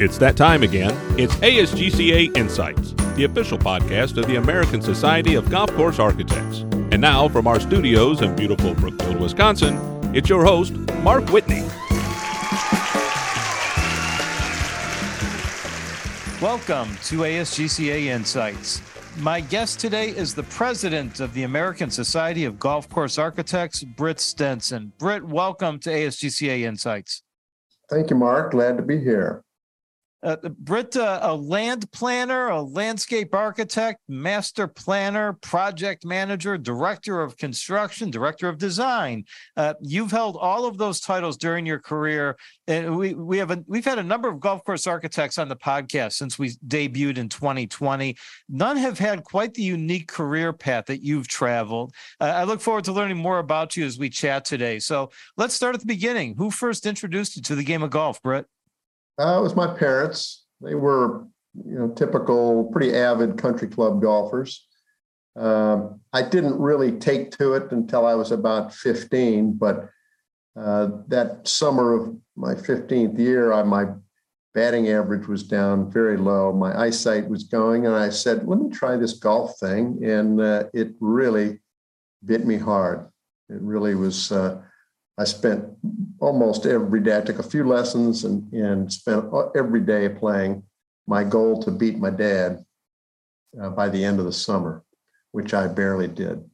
It's that time again. It's ASGCA Insights, the official podcast of the American Society of Golf Course Architects. And now, from our studios in beautiful Brookfield, Wisconsin, it's your host, Mark Whitney. Welcome to ASGCA Insights. My guest today is the president of the American Society of Golf Course Architects, Britt Stenson. Britt, welcome to ASGCA Insights. Thank you, Mark. Glad to be here. Uh, Britt, uh, a land planner, a landscape architect, master planner, project manager, director of construction, director of design. Uh, you've held all of those titles during your career, and we we have a, we've had a number of golf course architects on the podcast since we debuted in 2020. None have had quite the unique career path that you've traveled. Uh, I look forward to learning more about you as we chat today. So let's start at the beginning. Who first introduced you to the game of golf, Britt? Uh, it was my parents. They were, you know, typical, pretty avid country club golfers. Um, I didn't really take to it until I was about 15, but uh, that summer of my 15th year, I, my batting average was down very low. My eyesight was going, and I said, "Let me try this golf thing," and uh, it really bit me hard. It really was. Uh, I spent almost every day. I took a few lessons and, and spent every day playing. My goal to beat my dad uh, by the end of the summer, which I barely did.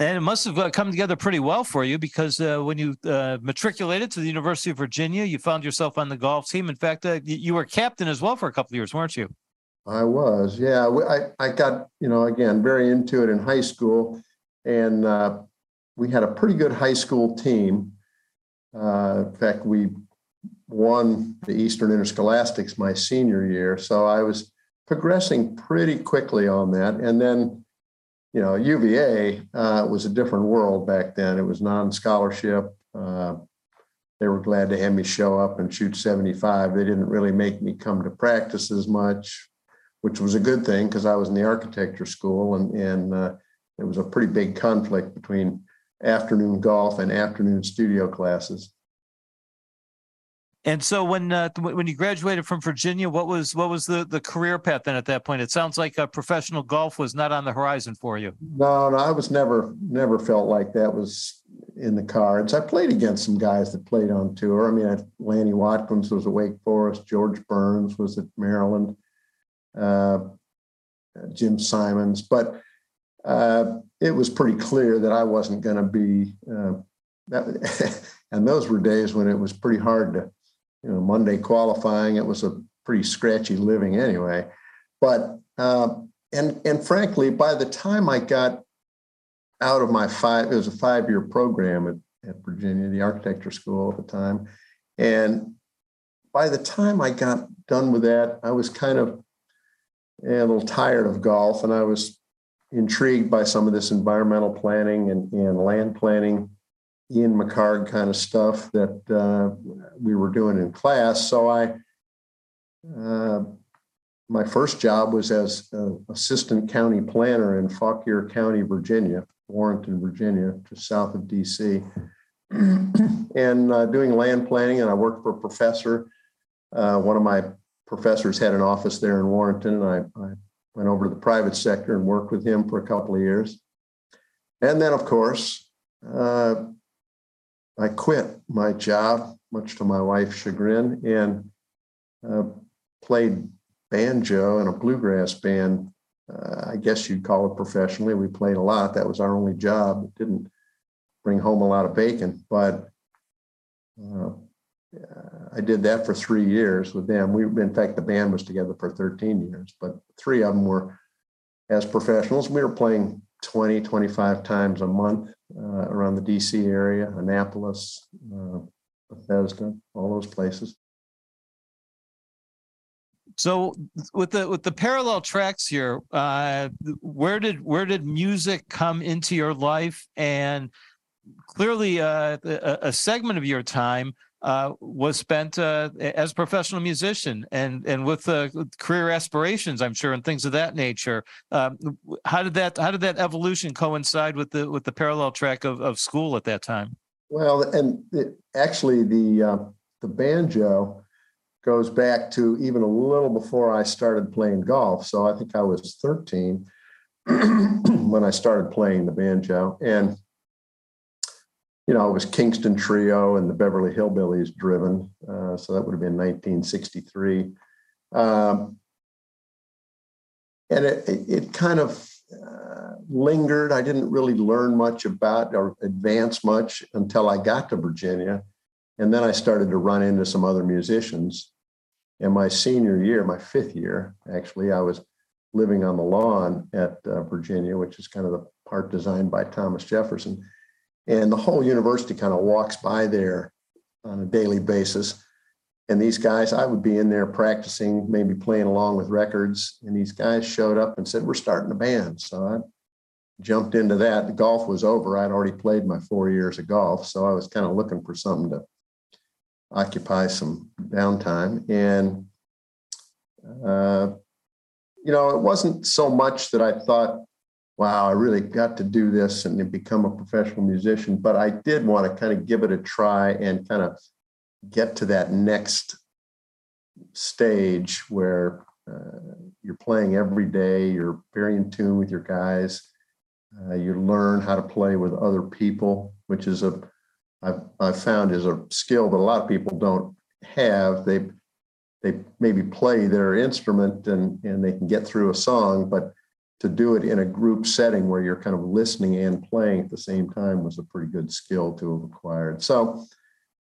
And it must have uh, come together pretty well for you because uh, when you uh, matriculated to the University of Virginia, you found yourself on the golf team. In fact, uh, you were captain as well for a couple of years, weren't you? I was, yeah. I, I got, you know, again, very into it in high school. And uh, we had a pretty good high school team. Uh, in fact, we won the Eastern Interscholastics my senior year, so I was progressing pretty quickly on that. And then, you know, UVA uh, was a different world back then. It was non-scholarship. Uh, they were glad to have me show up and shoot 75. They didn't really make me come to practice as much, which was a good thing because I was in the architecture school and and uh, it was a pretty big conflict between afternoon golf and afternoon studio classes. And so when uh, when you graduated from Virginia, what was what was the the career path then at that point? It sounds like a professional golf was not on the horizon for you. No, no, I was never never felt like that was in the cards. I played against some guys that played on tour. I mean, Lanny Wadkins was at Wake Forest, George Burns was at Maryland, uh, Jim Simons, but uh, it was pretty clear that I wasn't going to be uh, that. and those were days when it was pretty hard to, you know, Monday qualifying. It was a pretty scratchy living anyway. But uh, and and frankly, by the time I got out of my five, it was a five year program at, at Virginia, the architecture school at the time, and by the time I got done with that, I was kind of a little tired of golf, and I was intrigued by some of this environmental planning and, and land planning, Ian McHarg kind of stuff that uh, we were doing in class. So I, uh, my first job was as assistant county planner in Fauquier County, Virginia, Warrenton, Virginia, just south of DC, and uh, doing land planning. And I worked for a professor. Uh, one of my professors had an office there in Warrenton, and I, I went over to the private sector and worked with him for a couple of years. And then, of course, uh, I quit my job, much to my wife's chagrin, and uh, played banjo in a bluegrass band. Uh, I guess you'd call it professionally. We played a lot. That was our only job. It didn't bring home a lot of bacon, but uh, I did that for three years with them. We, in fact, the band was together for 13 years, but three of them were as professionals. We were playing 20, 25 times a month uh, around the DC area, Annapolis, uh, Bethesda, all those places. So with the with the parallel tracks here, uh, where did where did music come into your life? And clearly, uh, a, a segment of your time was spent uh, as a professional musician and and with uh, career aspirations, I'm sure, and things of that nature. Um, how did that how did that evolution coincide with the with the parallel track of, of school at that time? Well, and it, actually, the uh, the banjo goes back to even a little before I started playing golf. So I think I was 13 when I started playing the banjo. And, you know, it was Kingston Trio and the Beverly Hillbillies driven. Uh, so that would have been 1963. Um, and it, it, kind of uh, lingered. I didn't really learn much about or advance much until I got to Virginia. And then I started to run into some other musicians. And my senior year, my fifth year, actually, I was living on the lawn at uh, Virginia, which is kind of the part designed by Thomas Jefferson. And the whole university kind of walks by there on a daily basis. And these guys, I would be in there practicing, maybe playing along with records. And these guys showed up and said, We're starting a band. So I jumped into that. The golf was over. I'd already played my four years of golf. So I was kind of looking for something to occupy some downtime. And, uh, you know, it wasn't so much that I thought, wow, I really got to do this and become a professional musician, but I did want to kind of give it a try and kind of get to that next stage where uh, you're playing every day, you're very in tune with your guys, uh, you learn how to play with other people, which is a I've, I've found is a skill that a lot of people don't have. They they maybe play their instrument and and they can get through a song, but to do it in a group setting where you're kind of listening and playing at the same time was a pretty good skill to have acquired. So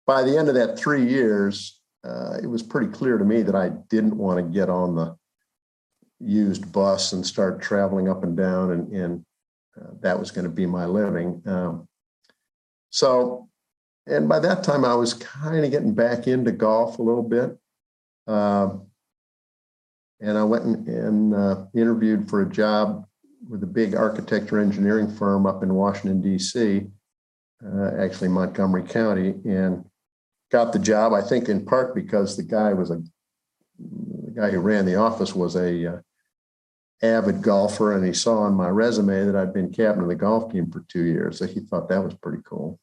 by the end of that three years, uh, it was pretty clear to me that I didn't want to get on the used bus and start traveling up and down, and, and uh, that was going to be my living. Um, so and by that time, I was kind of getting back into golf a little bit. Uh, and I went and, and uh, interviewed for a job with a big architecture engineering firm up in Washington, D.C., uh, actually Montgomery County, and got the job. I think in part because the guy was a the guy who ran the office was a uh, avid golfer, and he saw on my resume that I'd been captain of the golf team for two years, so he thought that was pretty cool.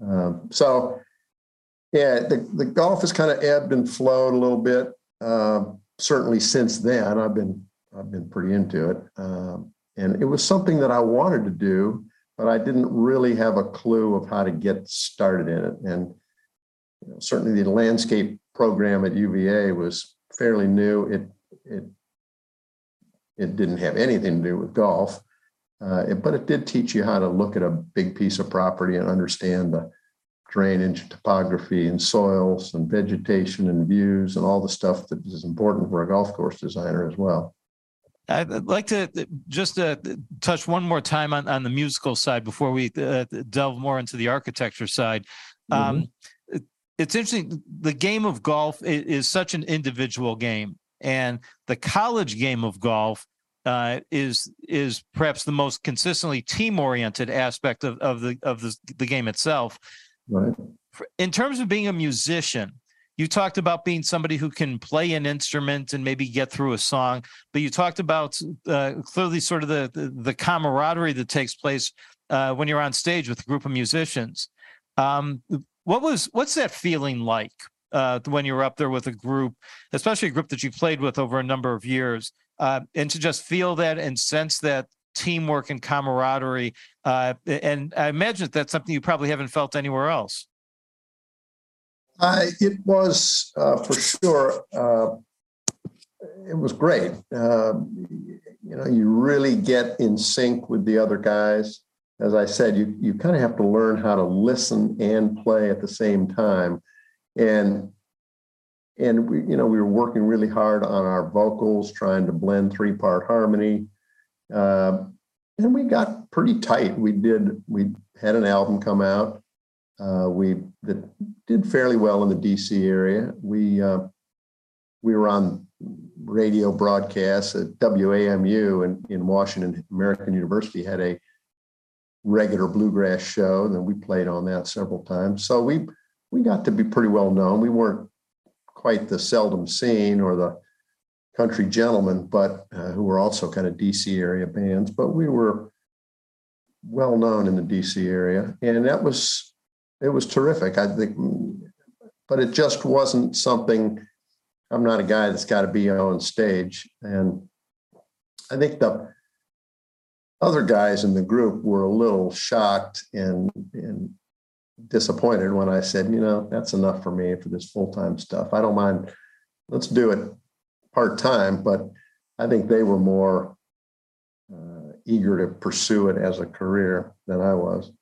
Um, so, yeah, the, the golf has kind of ebbed and flowed a little bit. Um, certainly since then, I've been I've been pretty into it, um, and it was something that I wanted to do, but I didn't really have a clue of how to get started in it. And you know, certainly, the landscape program at UVA was fairly new. It it it didn't have anything to do with golf, uh, but it did teach you how to look at a big piece of property and understand the drainage, topography, and soils, and vegetation, and views, and all the stuff that is important for a golf course designer as well. I'd like to uh, just uh, touch one more time on, on the musical side before we uh, delve more into the architecture side. Um, mm-hmm. It's interesting. The game of golf is, is, such an individual game, and the college game of golf uh, is is perhaps the most consistently team oriented aspect of, of the of the, the game itself. Right. In terms of being a musician, you talked about being somebody who can play an instrument and maybe get through a song, but you talked about uh, clearly sort of the, the, the camaraderie that takes place uh, when you're on stage with a group of musicians. Um, what was what's that feeling like uh, when you're up there with a group, especially a group that you played with over a number of years? uh, and to just feel that and sense that teamwork and camaraderie. Uh, and I imagine that's something you probably haven't felt anywhere else. Uh, it was uh, for sure. Uh, it was great. Um, you know, you really get in sync with the other guys. As I said, you you kind of have to learn how to listen and play at the same time, and and we, you know, we were working really hard on our vocals, trying to blend three-part harmony, uh, and we got pretty tight. We did. We had an album come out. Uh, we that did fairly well in the DC area. We uh, we were on radio broadcasts at WAMU in, in Washington. American University had a regular bluegrass show, and we played on that several times. So we we got to be pretty well known. We weren't quite the Seldom Scene or the country gentlemen, but uh, who were also kind of DC area bands. But we were well known in the DC area, and that was it was terrific. I think but it just wasn't something. I'm not a guy that's got to be on stage, and I think the other guys in the group were a little shocked and and disappointed when I said, you know, that's enough for me for this full time stuff. I don't mind. Let's do it part time, but I think they were more uh, eager to pursue it as a career than I was.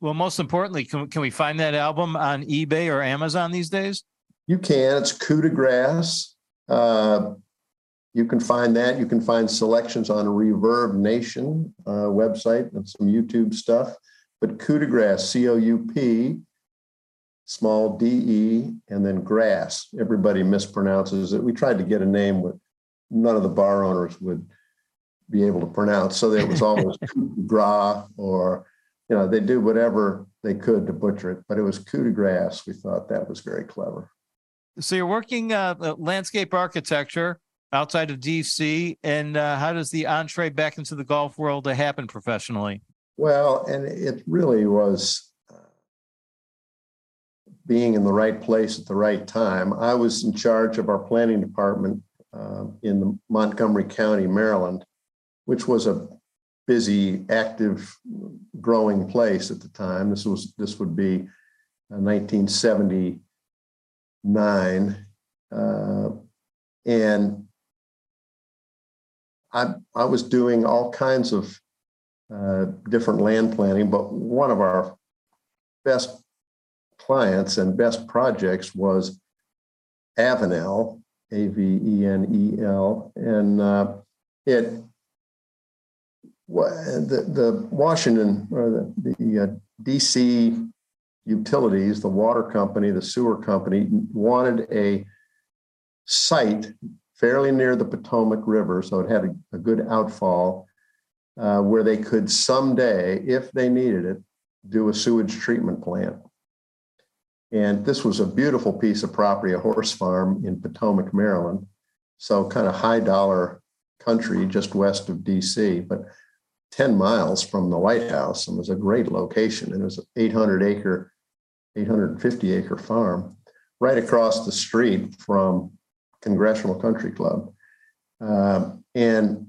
Well, most importantly, can, can we find that album on eBay or Amazon these days? You can. It's Coup de Grass. Uh, you can find that. You can find selections on Reverb Nation uh, website and some YouTube stuff. But Coup de Grass, C O U P, small D E, and then grass. Everybody mispronounces it. We tried to get a name with none of the bar owners would be able to pronounce. So there was always Gra or, you know, they do whatever they could to butcher it, but it was coup de grace. We thought that was very clever. So you're working uh, landscape architecture outside of DC, and uh, how does the entree back into the golf world happen professionally? Well, and it really was being in the right place at the right time. I was in charge of our planning department uh, in the Montgomery County, Maryland, which was a busy, active, growing place at the time. This was this would be 1979, uh, uh, and I I was doing all kinds of uh, different land planning, but one of our best clients and best projects was Avenel, A V E N E L, and uh, it the the Washington or the, the uh, DC utilities, the water company, the sewer company wanted a site fairly near the Potomac River, so it had a, a good outfall uh, where they could someday, if they needed it, do a sewage treatment plant. And this was a beautiful piece of property, a horse farm in Potomac, Maryland. So kind of high dollar country just west of DC, but 10 miles from the White House and was a great location. And it was an 800 acre, 850 acre farm right across the street from Congressional Country Club. Uh, and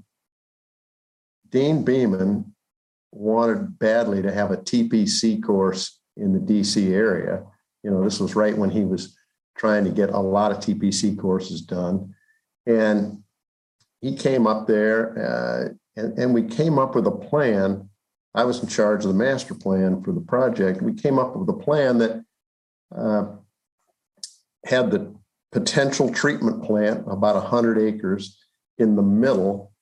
Deane Beman wanted badly to have a TPC course in the DC area. You know, this was right when he was trying to get a lot of TPC courses done. And he came up there uh, and, and we came up with a plan. I was in charge of the master plan for the project. We came up with a plan that uh, had the potential treatment plant, about 100 acres, in the middle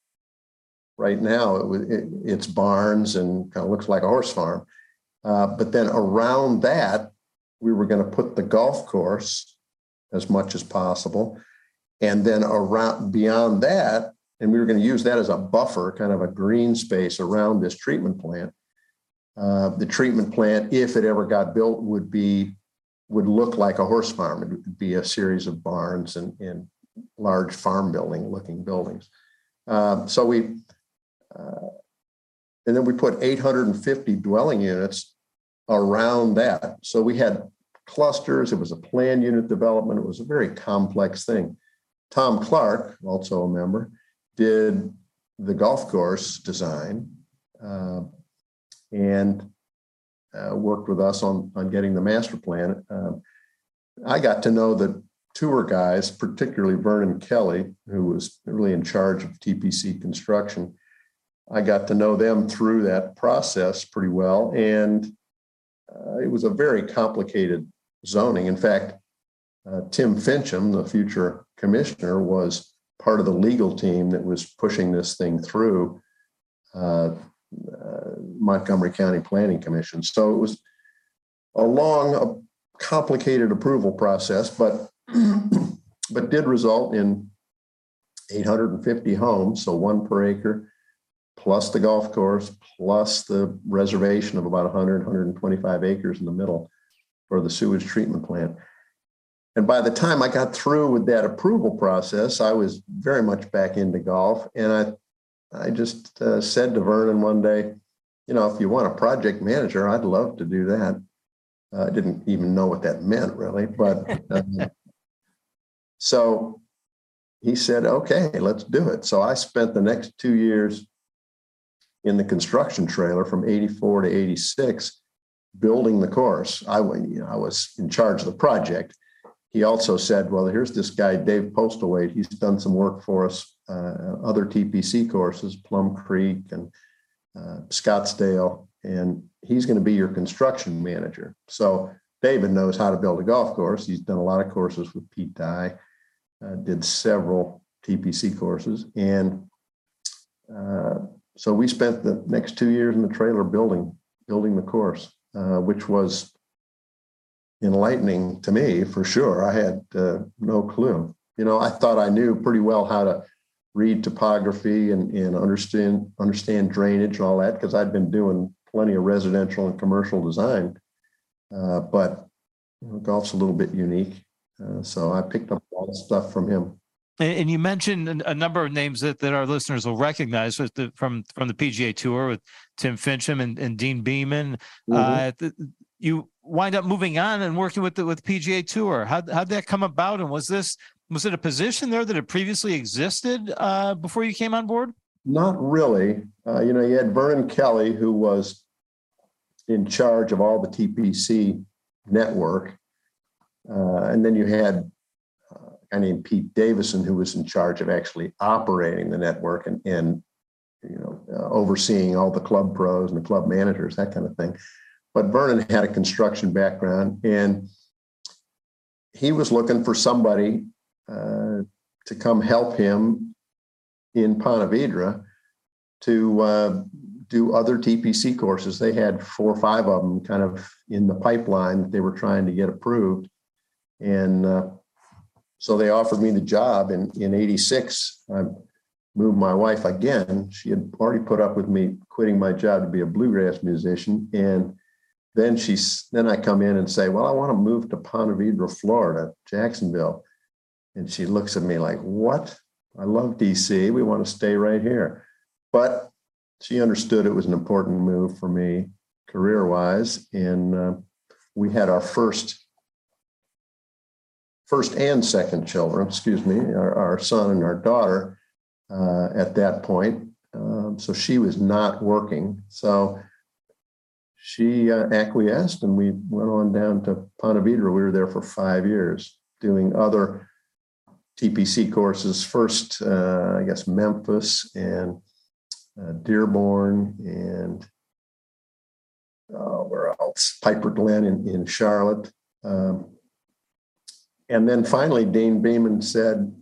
right now it, it, it's barns and kind of looks like a horse farm. Uh, but then around that, we were going to put the golf course as much as possible. And then around beyond that, and we were going to use that as a buffer, kind of a green space around this treatment plant. Uh, the treatment plant, if it ever got built, would be would look like a horse farm. It would be a series of barns and, and large farm building looking buildings. Uh, so we uh, and then we put 850 dwelling units around that. So we had clusters. It was a planned unit development. It was a very complex thing. Tom Clark, also a member, did the golf course design uh, and uh, worked with us on, on getting the master plan. Uh, I got to know the tour guys, particularly Vernon Kelly, who was really in charge of TPC construction. I got to know them through that process pretty well. And uh, it was a very complicated zoning. In fact, uh, Tim Finchem, the future commissioner, was part of the legal team that was pushing this thing through uh, uh Montgomery County Planning Commission. So it was a long, complicated approval process, but but did result in 850 homes, so one per acre, plus the golf course, plus the reservation of about 100, 125 acres in the middle for the sewage treatment plant. And by the time I got through with that approval process, I was very much back into golf. And I, I just uh, said to Vernon one day, you know, if you want a project manager, I'd love to do that. Uh, I didn't even know what that meant really, but um, so he said, "Okay, let's do it." So I spent the next two years in the construction trailer from '84 to '86 building the course. I, you know, I was in charge of the project. He also said, "Well, here's this guy, Dave Postlethwait. He's done some work for us, uh, other TPC courses, Plum Creek and uh, Scottsdale, and he's going to be your construction manager." So David knows how to build a golf course. He's done a lot of courses with Pete Dye, uh, did several TPC courses, and uh, so we spent the next two years in the trailer building building the course. Uh, which was enlightening to me for sure. I had uh, no clue. You know, I thought I knew pretty well how to read topography and, and understand understand drainage and all that because I'd been doing plenty of residential and commercial design. Uh, but you know, golf's a little bit unique, uh, so I picked up all the stuff from him. And you mentioned a number of names that, that our listeners will recognize the, from from the PGA Tour with Tim Finchem and, and Deane Beman. Mm-hmm. Uh, you wind up moving on and working with the with PGA Tour. How how'd that come about? And was this was it a position there that had previously existed uh, before you came on board? Not really. Uh, you know, you had Vernon Kelly, who was in charge of all the TPC network, uh, and then you had guy named Pete Davison, who was in charge of actually operating the network and, and you know, uh, overseeing all the club pros and the club managers, that kind of thing. But Vernon had a construction background, and he was looking for somebody uh, to come help him in Ponte Vedra to uh, do other TPC courses. They had four or five of them kind of in the pipeline that they were trying to get approved. And uh, so they offered me the job in, in 86. I moved my wife again. She had already put up with me quitting my job to be a bluegrass musician. And then she's then I come in and say, Well, I want to move to Ponte Vedra, Florida, Jacksonville. And she looks at me like, What? I love DC. We want to stay right here. But she understood it was an important move for me career wise. And uh, we had our first first and second children, excuse me, our, our son and our daughter uh, at that point. Um, so she was not working. So she uh, acquiesced and we went on down to Ponte Vedra. We were there for five years doing other TPC courses. First, uh, I guess, Memphis and uh, Dearborn and uh, where else? Piper Glen in, in Charlotte. Um, and then finally, Deane Beman said,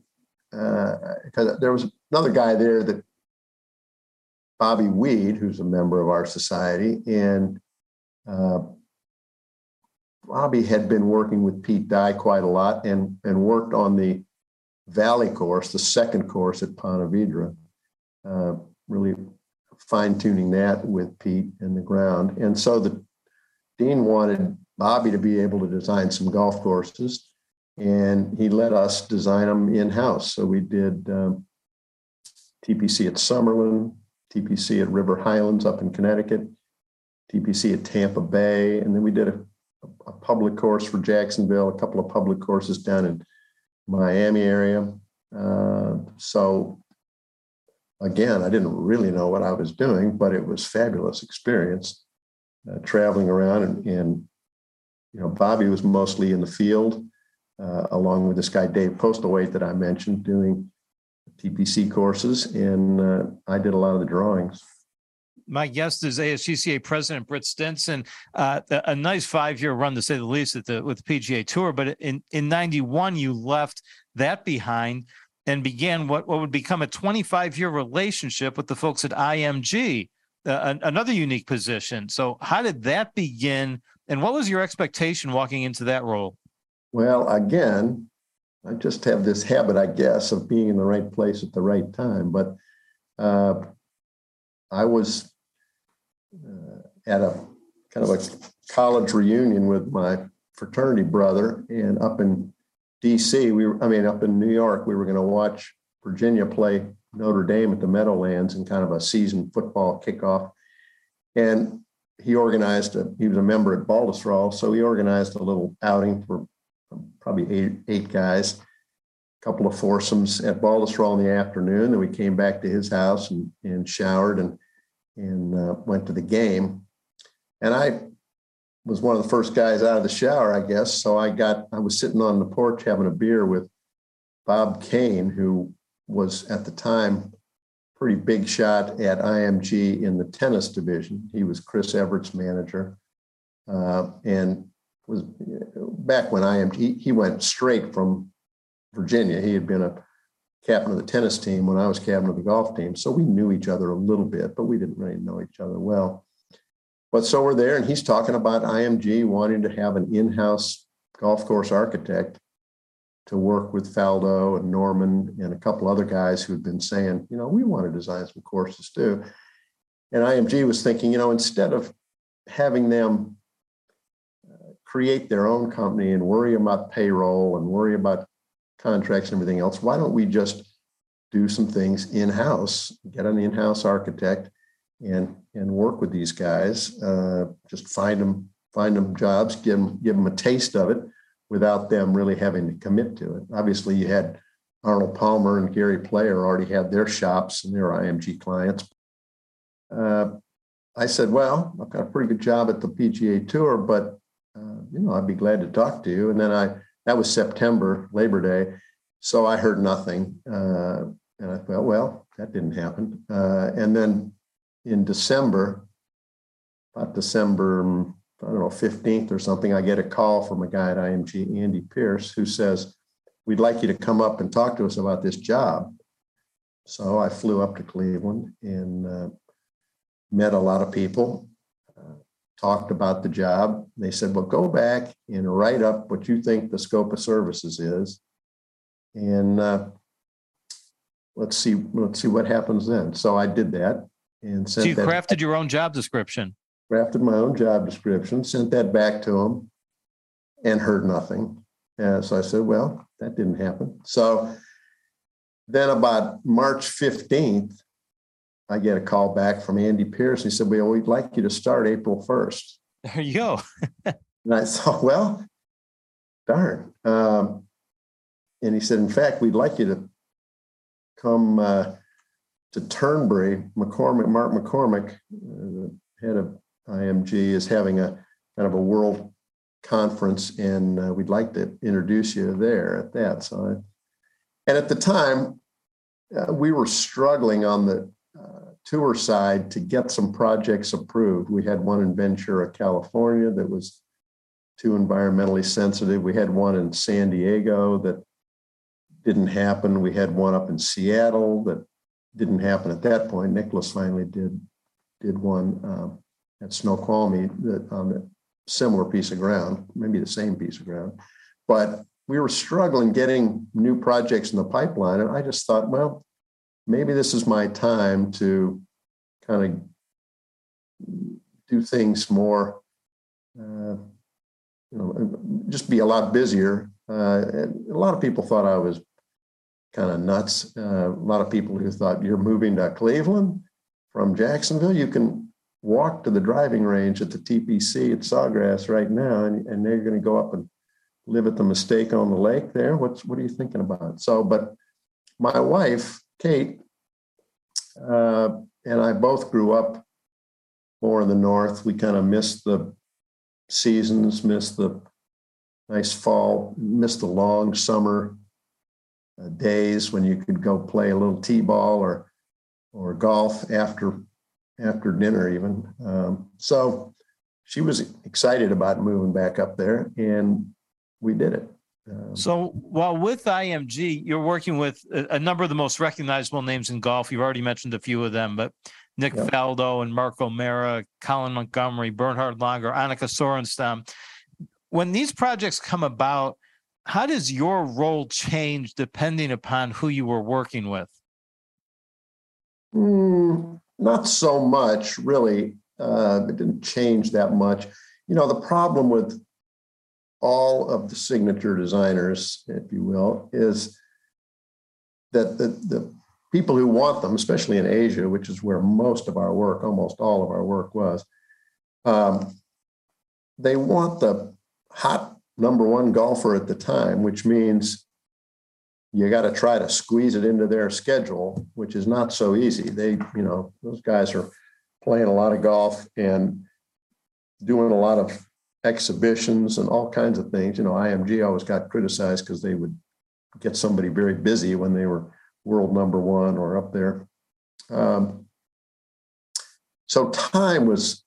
because uh, there was another guy there that Bobby Weed, who's a member of our society, and uh, Bobby had been working with Pete Dye quite a lot and, and worked on the Valley course, the second course at Ponte Vedra, uh, really fine tuning that with Pete and the ground. And so the dean wanted Bobby to be able to design some golf courses and he let us design them in house. So we did um, TPC at Summerlin, TPC at River Highlands up in Connecticut, TPC at Tampa Bay, and then we did a, a public course for Jacksonville, a couple of public courses down in Miami area. Uh, so again, I didn't really know what I was doing, but it was fabulous experience uh, traveling around and, and you know Bobby was mostly in the field uh, along with this guy Dave Postlethwait that I mentioned, doing TPC courses, and uh, I did a lot of the drawings. My guest is ASGCA President Britt Stenson. Uh, a nice five-year run, to say the least, at the with the PGA Tour. But in in '91, you left that behind and began what what would become a 25-year relationship with the folks at IMG, uh, another unique position. So, how did that begin? And what was your expectation walking into that role? Well, again, I just have this habit, I guess, of being in the right place at the right time. But uh, I was uh, at a kind of a college reunion with my fraternity brother, and up in D.C., we were, I mean, up in New York, we were going to watch Virginia play Notre Dame at the Meadowlands in kind of a season football kickoff. And he organized, a, he was a member at Baltusrol, so he organized a little outing for probably eight, eight guys, a couple of foursomes at Baltusrol in the afternoon. Then we came back to his house and, and showered and, and uh, went to the game. And I was one of the first guys out of the shower, I guess. So I got, I was sitting on the porch having a beer with Bob Kain, who was at the time pretty big shot at IMG in the tennis division. He was Chris Evert's manager, uh, and was back when IMG he, he went straight from Virginia. He had been a captain of the tennis team when I was captain of the golf team, so we knew each other a little bit, but we didn't really know each other well. But so we're there, and he's talking about IMG wanting to have an in-house golf course architect to work with Faldo and Norman and a couple other guys who had been saying, you know, we want to design some courses too. And IMG was thinking, you know, instead of having them create their own company and worry about payroll and worry about contracts and everything else, why don't we just do some things in-house, get an in-house architect and and work with these guys, uh, just find them find them jobs, give them give them a taste of it without them really having to commit to it. Obviously, you had Arnold Palmer and Gary Player already had their shops and their IMG clients. Uh, I said, "Well, I've got a pretty good job at the PGA Tour, but you know, I'd be glad to talk to you." And then I that was September, Labor Day, so I heard nothing, uh, and I thought, "Well, that didn't happen." Uh, and then in December, about December I don't know, 15th or something, I get a call from a guy at IMG, Andy Pierce, who says, We'd like you to come up and talk to us about this job. So I flew up to Cleveland and uh, met a lot of people, talked about the job. They said, Well, go back and write up what you think the scope of services is. And uh, let's see, let's see what happens then. So I did that and sent so you that crafted your own job description crafted my own job description, sent that back to him, and heard nothing. And so I said, well, that didn't happen. So then about March 15th, I get a call back from Andy Pierce. He said, well, we'd like you to start April 1st. There you go. and I thought, well, darn. Um, and he said, in fact, we'd like you to come uh, to Turnberry. McCormack, Mark McCormack, uh, head of IMG is having a kind of a world conference, and uh, we'd like to introduce you there at that. So, I, and at the time, uh, we were struggling on the tour side to get some projects approved. We had one in Ventura, California, that was too environmentally sensitive. We had one in San Diego that didn't happen. We had one up in Seattle that didn't happen at that point. Nicklaus finally did did one. Um, at Snoqualmie that on a similar piece of ground, maybe the same piece of ground. But we were struggling getting new projects in the pipeline. And I just thought, well, maybe this is my time to kind of do things more, uh, you know, just be a lot busier. Uh, a lot of people thought I was kind of nuts. Uh, a lot of people who thought you're moving to Cleveland from Jacksonville, you can walk to the driving range at the TPC at Sawgrass right now, and, and they're going to go up and live at the mistake on the lake there. What's what are you thinking about? So, but my wife, Kate, uh, and I both grew up more in the north. We kind of missed the seasons, missed the nice fall, missed the long summer uh, days when you could go play a little t-ball or or golf after after dinner even. Um, so she was excited about moving back up there, and we did it. Um, so while with IMG, you're working with a, a, number of the most recognizable names in golf. You've already mentioned a few of them, but Nick yeah. Faldo and Mark O'Meara, Colin Montgomerie, Bernhard Langer, Annika Sorenstam. When these projects come about, how does your role change depending upon who you were working with? Mm, not so much, really. Uh, it didn't change that much. You know, the problem with all of the signature designers, if you will, is that the, the people who want them, especially in Asia, which is where most of our work, almost all of our work was, Um, they want the hot number one golfer at the time, which means you got to try to squeeze it into their schedule, which is not so easy. They, you know, those guys are playing a lot of golf and doing a lot of exhibitions and all kinds of things. You know, IMG always got criticized because they would get somebody very busy when they were world number one or up there. Um, so time was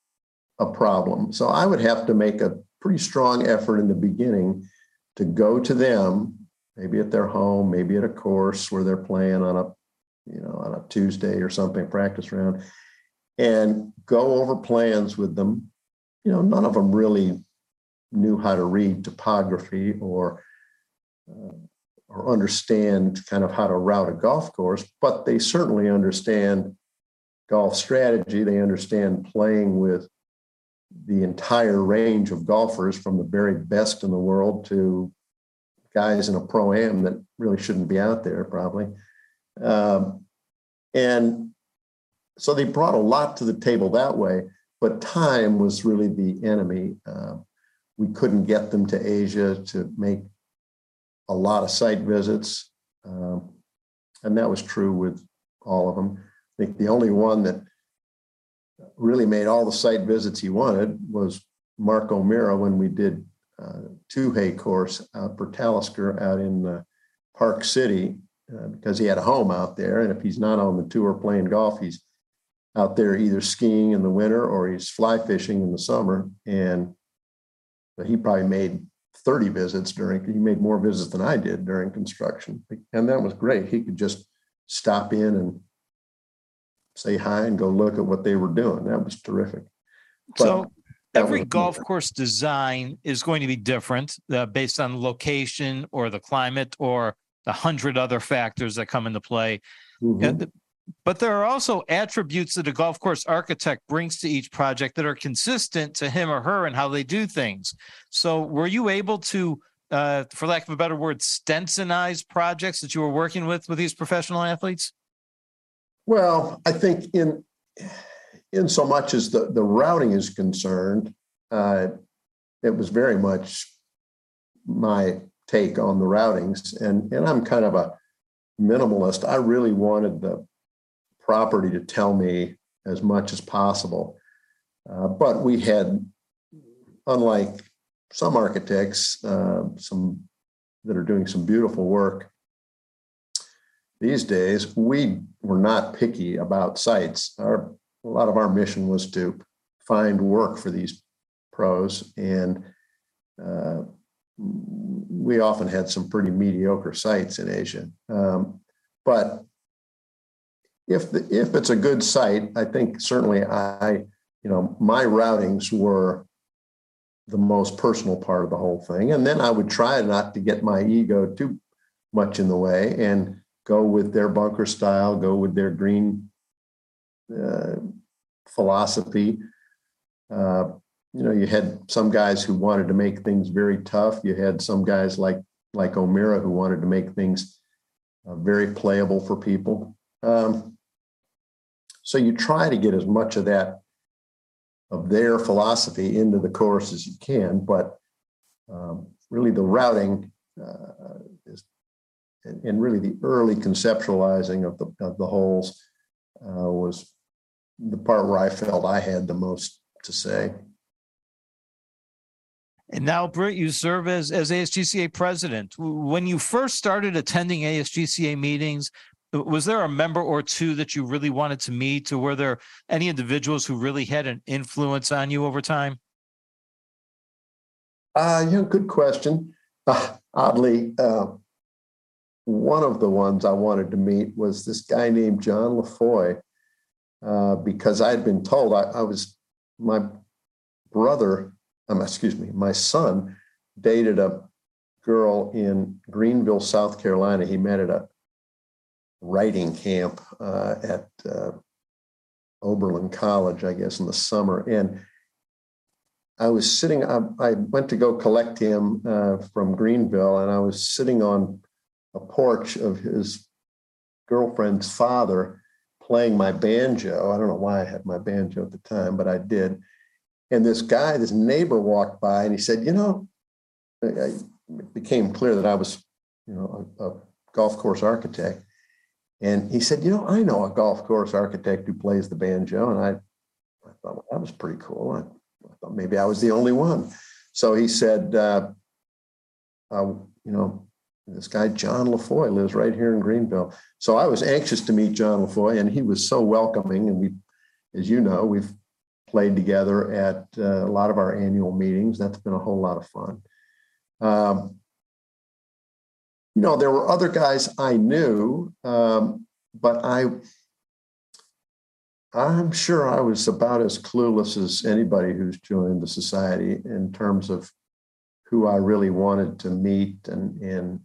a problem. So I would have to make a pretty strong effort in the beginning to go to them, maybe at their home, maybe at a course where they're playing on a, you know, on a Tuesday or something, practice round, and go over plans with them. You know, none of them really knew how to read topography or uh, or understand kind of how to route a golf course, but they certainly understand golf strategy. They understand playing with the entire range of golfers from the very best in the world to guys in a pro am that really shouldn't be out there, probably. Um, and so they brought a lot to the table that way, but time was really the enemy. Uh, we couldn't get them to Asia to make a lot of site visits. Um, and that was true with all of them. I think the only one that really made all the site visits he wanted was Mark O'Meara when we did uh, Tuhaye course out for Talisker out in uh, Park City uh, because he had a home out there. And if he's not on the tour playing golf, he's out there either skiing in the winter or he's fly fishing in the summer. And he probably made 30 visits during, he made more visits than I did during construction. And that was great. He could just stop in and say hi and go look at what they were doing. That was terrific. But so every golf course design is going to be different uh, based on location or the climate or the hundred other factors that come into play. Mm-hmm. But there are also attributes that a golf course architect brings to each project that are consistent to him or her and how they do things. So, were you able to, uh, for lack of a better word, stencilize projects that you were working with with these professional athletes? Well, I think in in so much as the the routing is concerned, uh, it was very much my take on the routings, and and I'm kind of a minimalist. I really wanted the property to tell me as much as possible. Uh, but we had, unlike some architects, uh, some that are doing some beautiful work these days, we were not picky about sites. Our a lot of our mission was to find work for these pros, and uh, we often had some pretty mediocre sites in Asia. Um, but if the, if it's a good site, I think certainly I, you know, my routings were the most personal part of the whole thing, and then I would try not to get my ego too much in the way and go with their bunker style, go with their green uh, philosophy. Uh, you know, you had some guys who wanted to make things very tough. You had some guys like like O'Meara who wanted to make things uh, very playable for people. Um, so you try to get as much of that, of their philosophy into the course as you can, but um, really the routing uh, is, and, and, really the early conceptualizing of the, of the holes uh, was the part where I felt I had the most to say. And now, Britt, you serve as, as ASGCA president. When you first started attending ASGCA meetings, was there a member or two that you really wanted to meet or were there any individuals who really had an influence on you over time? Uh yeah good question. Uh, oddly uh, one of the ones i wanted to meet was this guy named john lafoy uh, because i had been told I, I was my brother um, excuse me my son dated a girl in greenville south carolina. He met at a writing camp uh, at uh, Oberlin College, I guess, in the summer. And I was sitting, I, I went to go collect him uh, from Greenville, and I was sitting on a porch of his girlfriend's father playing my banjo. I don't know why I had my banjo at the time, but I did. And this guy, this neighbor walked by and he said, you know, it became clear that I was, you know, a, a golf course architect. And he said, you know, I know a golf course architect who plays the banjo. And I, I thought, well, that was pretty cool. I, I, thought maybe I was the only one. So he said, uh, uh, you know, this guy, John LaFoy, lives right here in Greenville. So I was anxious to meet John LaFoy, and he was so welcoming. And we, as you know, we've played together at uh, a lot of our annual meetings. That's been a whole lot of fun. Um, you know, there were other guys I knew, um, but I, I'm sure I was about as clueless as anybody who's joined the society in terms of who I really wanted to meet and and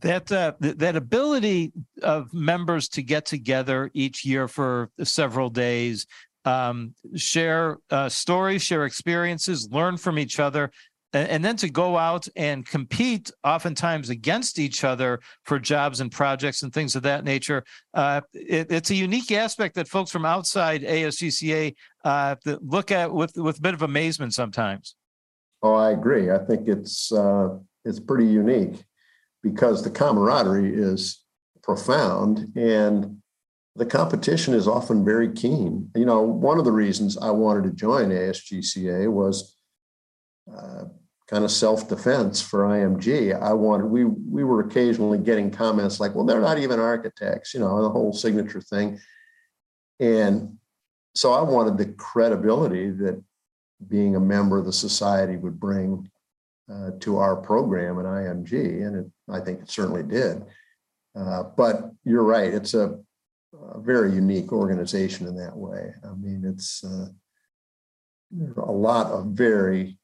that uh, that ability of members to get together each year for several days um, share uh, stories share experiences learn from each other and, then to go out and compete oftentimes against each other for jobs and projects and things of that nature. Uh, it, it's a unique aspect that folks from outside asgca uh, look at with with a bit of amazement sometimes. Oh i agree. I think it's uh, it's pretty unique because the camaraderie is profound and the competition is often very keen. You know, one of the reasons I wanted to join ASGCA was uh, kind of self-defense for IMG. I wanted we we were occasionally getting comments like, "Well, they're not even architects," you know, the whole signature thing. And so I wanted the credibility that being a member of the society would bring uh, to our program at IMG, and it, I think it certainly did. Uh, but you're right; it's a, a, very unique organization in that way. I mean, it's uh, a lot of very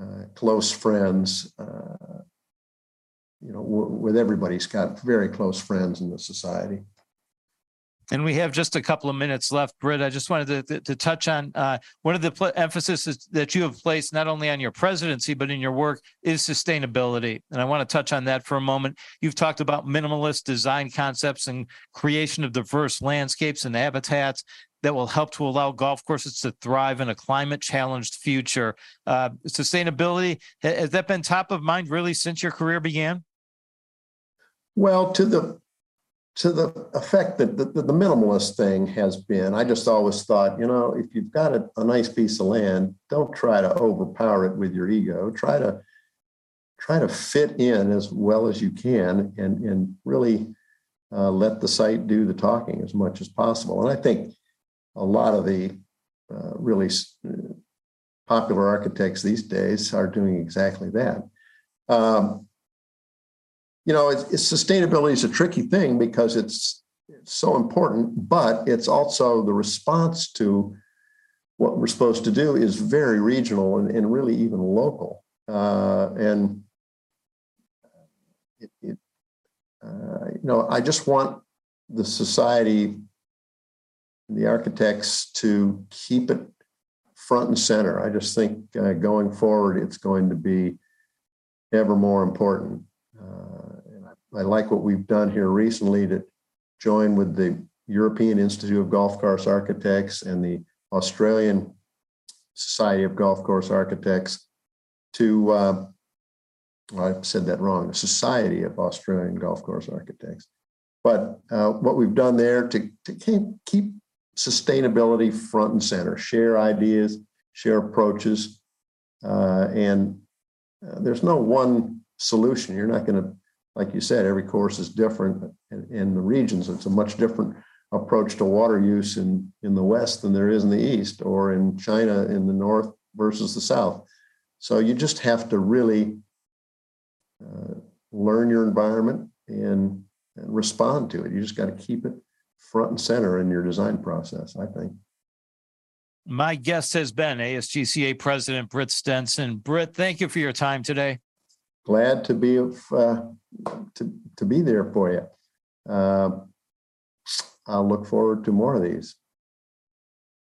uh, close friends. Uh, you know, w- with everybody's got very close friends in the society. And we have just a couple of minutes left, Britt. I just wanted to, to, to touch on uh, one of the pl- emphasis that you have placed not only on your presidency but in your work is sustainability, and I want to touch on that for a moment. You've talked about minimalist design concepts and creation of diverse landscapes and habitats that will help to allow golf courses to thrive in a climate challenged future. Uh, sustainability has that been top of mind really since your career began? Well, to the to the effect that the, the, minimalist thing has been, I just always thought, you know, if you've got a, a, nice piece of land, don't try to overpower it with your ego. Try to try to fit in as well as you can, and and really uh, let the site do the talking as much as possible. And I think a lot of the uh, really popular architects these days are doing exactly that. Um, you know, it's, it's, sustainability is a tricky thing because it's, it's so important, but it's also the response to what we're supposed to do is very regional and, and really even local. Uh, and it, it uh, you know, I just want the society, the architects to keep it front and center. I just think uh, going forward, it's going to be ever more important. I like what we've done here recently to join with the European Institute of Golf Course Architects and the Australian Society of Golf Course Architects to, uh, well, I said that wrong, the Society of Australian Golf Course Architects. But uh, what we've done there to, to keep sustainability front and center, share ideas, share approaches, uh, and uh, there's no one solution. You're not going to like you said, every course is different in, in the regions. It's a much different approach to water use in, in the West than there is in the East or in China in the North versus the South. So you just have to really uh, learn your environment and, and respond to it. You just got to keep it front and center in your design process, I think. My guest has been ASGCA President Britt Stephens. Britt, thank you for your time today glad to be of uh, to to be there for you. Uh, I'll look forward to more of these.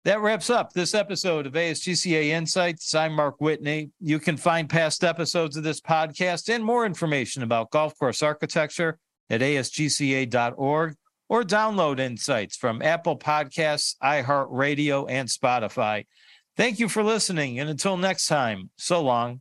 That wraps up this episode of ASGCA Insights. I'm Mark Whitney. You can find past episodes of this podcast and more information about golf course architecture at asgca.org or download insights from Apple Podcasts, iHeartRadio, and Spotify. Thank you for listening. And until next time, so long.